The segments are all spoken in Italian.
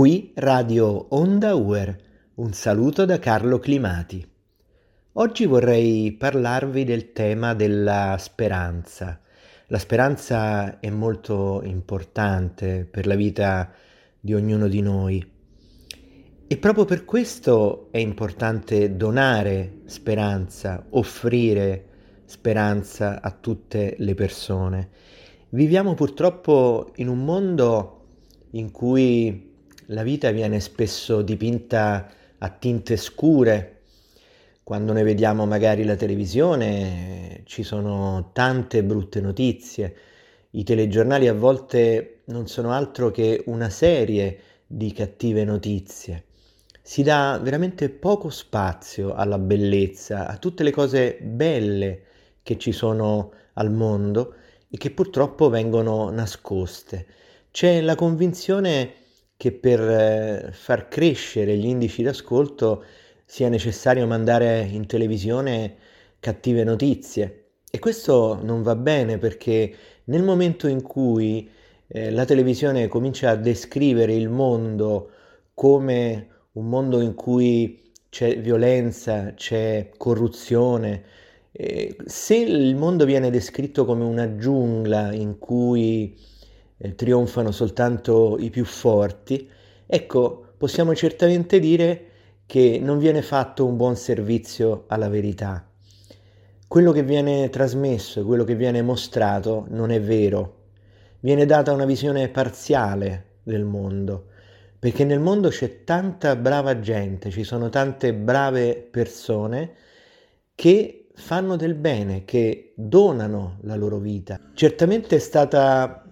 Qui Radio Onda Uer, un saluto da Carlo Climati. Oggi vorrei parlarvi del tema della speranza. La speranza è molto importante per la vita di ognuno di noi e proprio per questo è importante donare speranza, offrire speranza a tutte le persone. Viviamo purtroppo in un mondo in cui la vita viene spesso dipinta a tinte scure. Quando noi vediamo magari la televisione ci sono tante brutte notizie. I telegiornali a volte non sono altro che una serie di cattive notizie. Si dà veramente poco spazio alla bellezza, a tutte le cose belle che ci sono al mondo e che purtroppo vengono nascoste. C'è la convinzione che per eh, far crescere gli indici d'ascolto sia necessario mandare in televisione cattive notizie. E questo non va bene perché nel momento in cui eh, la televisione comincia a descrivere il mondo come un mondo in cui c'è violenza, c'è corruzione, eh, se il mondo viene descritto come una giungla in cui eh, trionfano soltanto i più forti, ecco, possiamo certamente dire che non viene fatto un buon servizio alla verità. Quello che viene trasmesso, quello che viene mostrato non è vero. Viene data una visione parziale del mondo, perché nel mondo c'è tanta brava gente, ci sono tante brave persone che fanno del bene, che donano la loro vita. Certamente è stata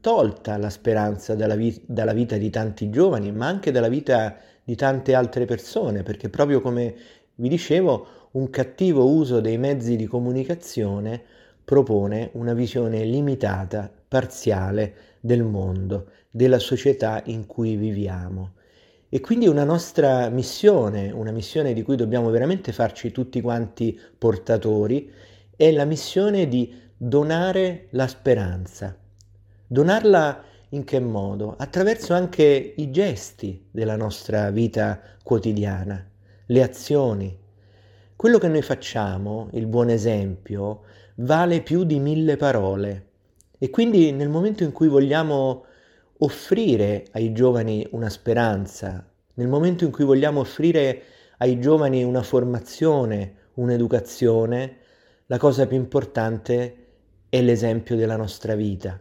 tolta la speranza dalla, vi- dalla vita di tanti giovani, ma anche dalla vita di tante altre persone, perché proprio come vi dicevo, un cattivo uso dei mezzi di comunicazione propone una visione limitata, parziale del mondo, della società in cui viviamo. E quindi una nostra missione, una missione di cui dobbiamo veramente farci tutti quanti portatori, è la missione di donare la speranza. Donarla in che modo? Attraverso anche i gesti della nostra vita quotidiana, le azioni. Quello che noi facciamo, il buon esempio, vale più di mille parole. E quindi nel momento in cui vogliamo offrire ai giovani una speranza, nel momento in cui vogliamo offrire ai giovani una formazione, un'educazione, la cosa più importante è l'esempio della nostra vita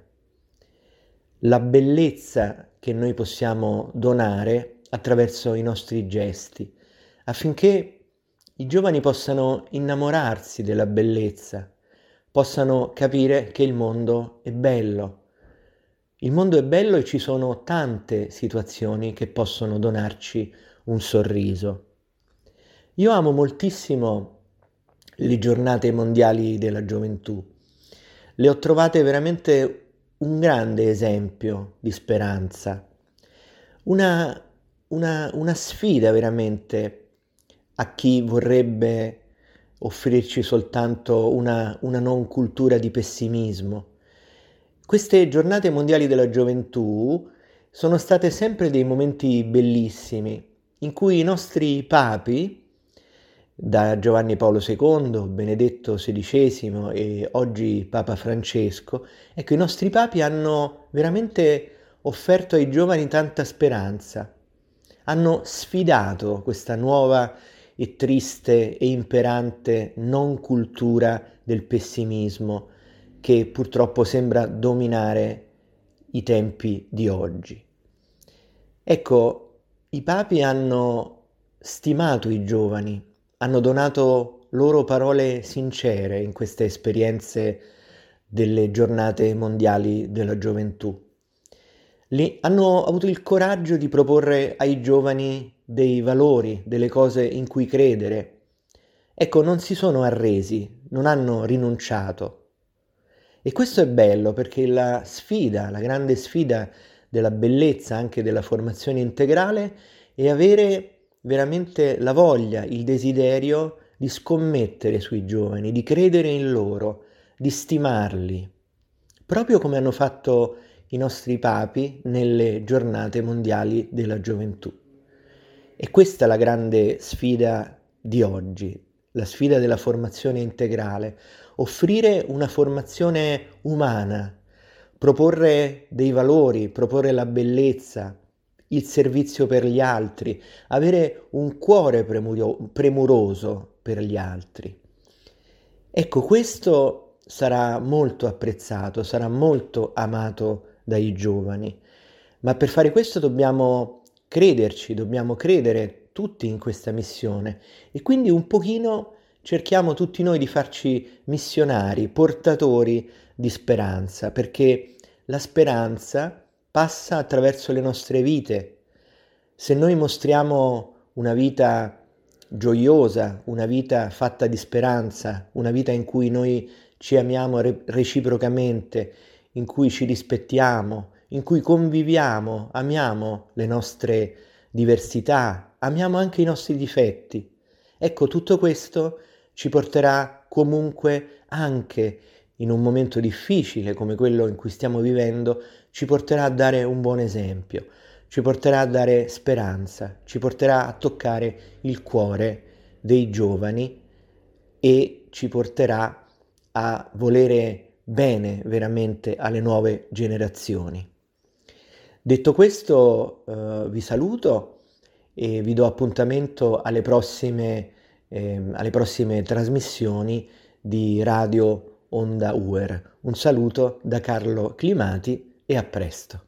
la bellezza che noi possiamo donare attraverso i nostri gesti, affinché i giovani possano innamorarsi della bellezza, possano capire che il mondo è bello. Il mondo è bello e ci sono tante situazioni che possono donarci un sorriso. Io amo moltissimo le giornate mondiali della gioventù. Le ho trovate veramente un grande esempio di speranza, una, una, una sfida veramente a chi vorrebbe offrirci soltanto una, una non cultura di pessimismo. Queste giornate mondiali della gioventù sono state sempre dei momenti bellissimi in cui i nostri papi, da Giovanni Paolo II, Benedetto XVI e oggi Papa Francesco, ecco, i nostri papi hanno veramente offerto ai giovani tanta speranza, hanno sfidato questa nuova e triste e imperante non cultura del pessimismo che purtroppo sembra dominare i tempi di oggi. Ecco, i papi hanno stimato i giovani, hanno donato loro parole sincere in queste esperienze delle giornate mondiali della gioventù. Li, hanno avuto il coraggio di proporre ai giovani dei valori, delle cose in cui credere. Ecco, non si sono arresi, non hanno rinunciato. E questo è bello perché la sfida, la grande sfida della bellezza anche della formazione integrale è avere veramente la voglia, il desiderio di scommettere sui giovani, di credere in loro, di stimarli, proprio come hanno fatto i nostri papi nelle giornate mondiali della gioventù. E questa è la grande sfida di oggi, la sfida della formazione integrale, offrire una formazione umana, proporre dei valori, proporre la bellezza, il servizio per gli altri, avere un cuore premuro- premuroso per gli altri. Ecco, questo sarà molto apprezzato, sarà molto amato dai giovani, ma per fare questo dobbiamo crederci, dobbiamo credere tutti in questa missione e quindi un pochino cerchiamo tutti noi di farci missionari, portatori di speranza, perché la speranza passa attraverso le nostre vite. Se noi mostriamo una vita gioiosa, una vita fatta di speranza, una vita in cui noi ci amiamo re- reciprocamente, in cui ci rispettiamo, in cui conviviamo, amiamo le nostre diversità, amiamo anche i nostri difetti. Ecco, tutto questo ci porterà comunque anche in un momento difficile come quello in cui stiamo vivendo, ci porterà a dare un buon esempio, ci porterà a dare speranza, ci porterà a toccare il cuore dei giovani e ci porterà a volere bene veramente alle nuove generazioni. Detto questo, eh, vi saluto e vi do appuntamento alle prossime, eh, alle prossime trasmissioni di Radio Onda UER. Un saluto da Carlo Climati e a presto.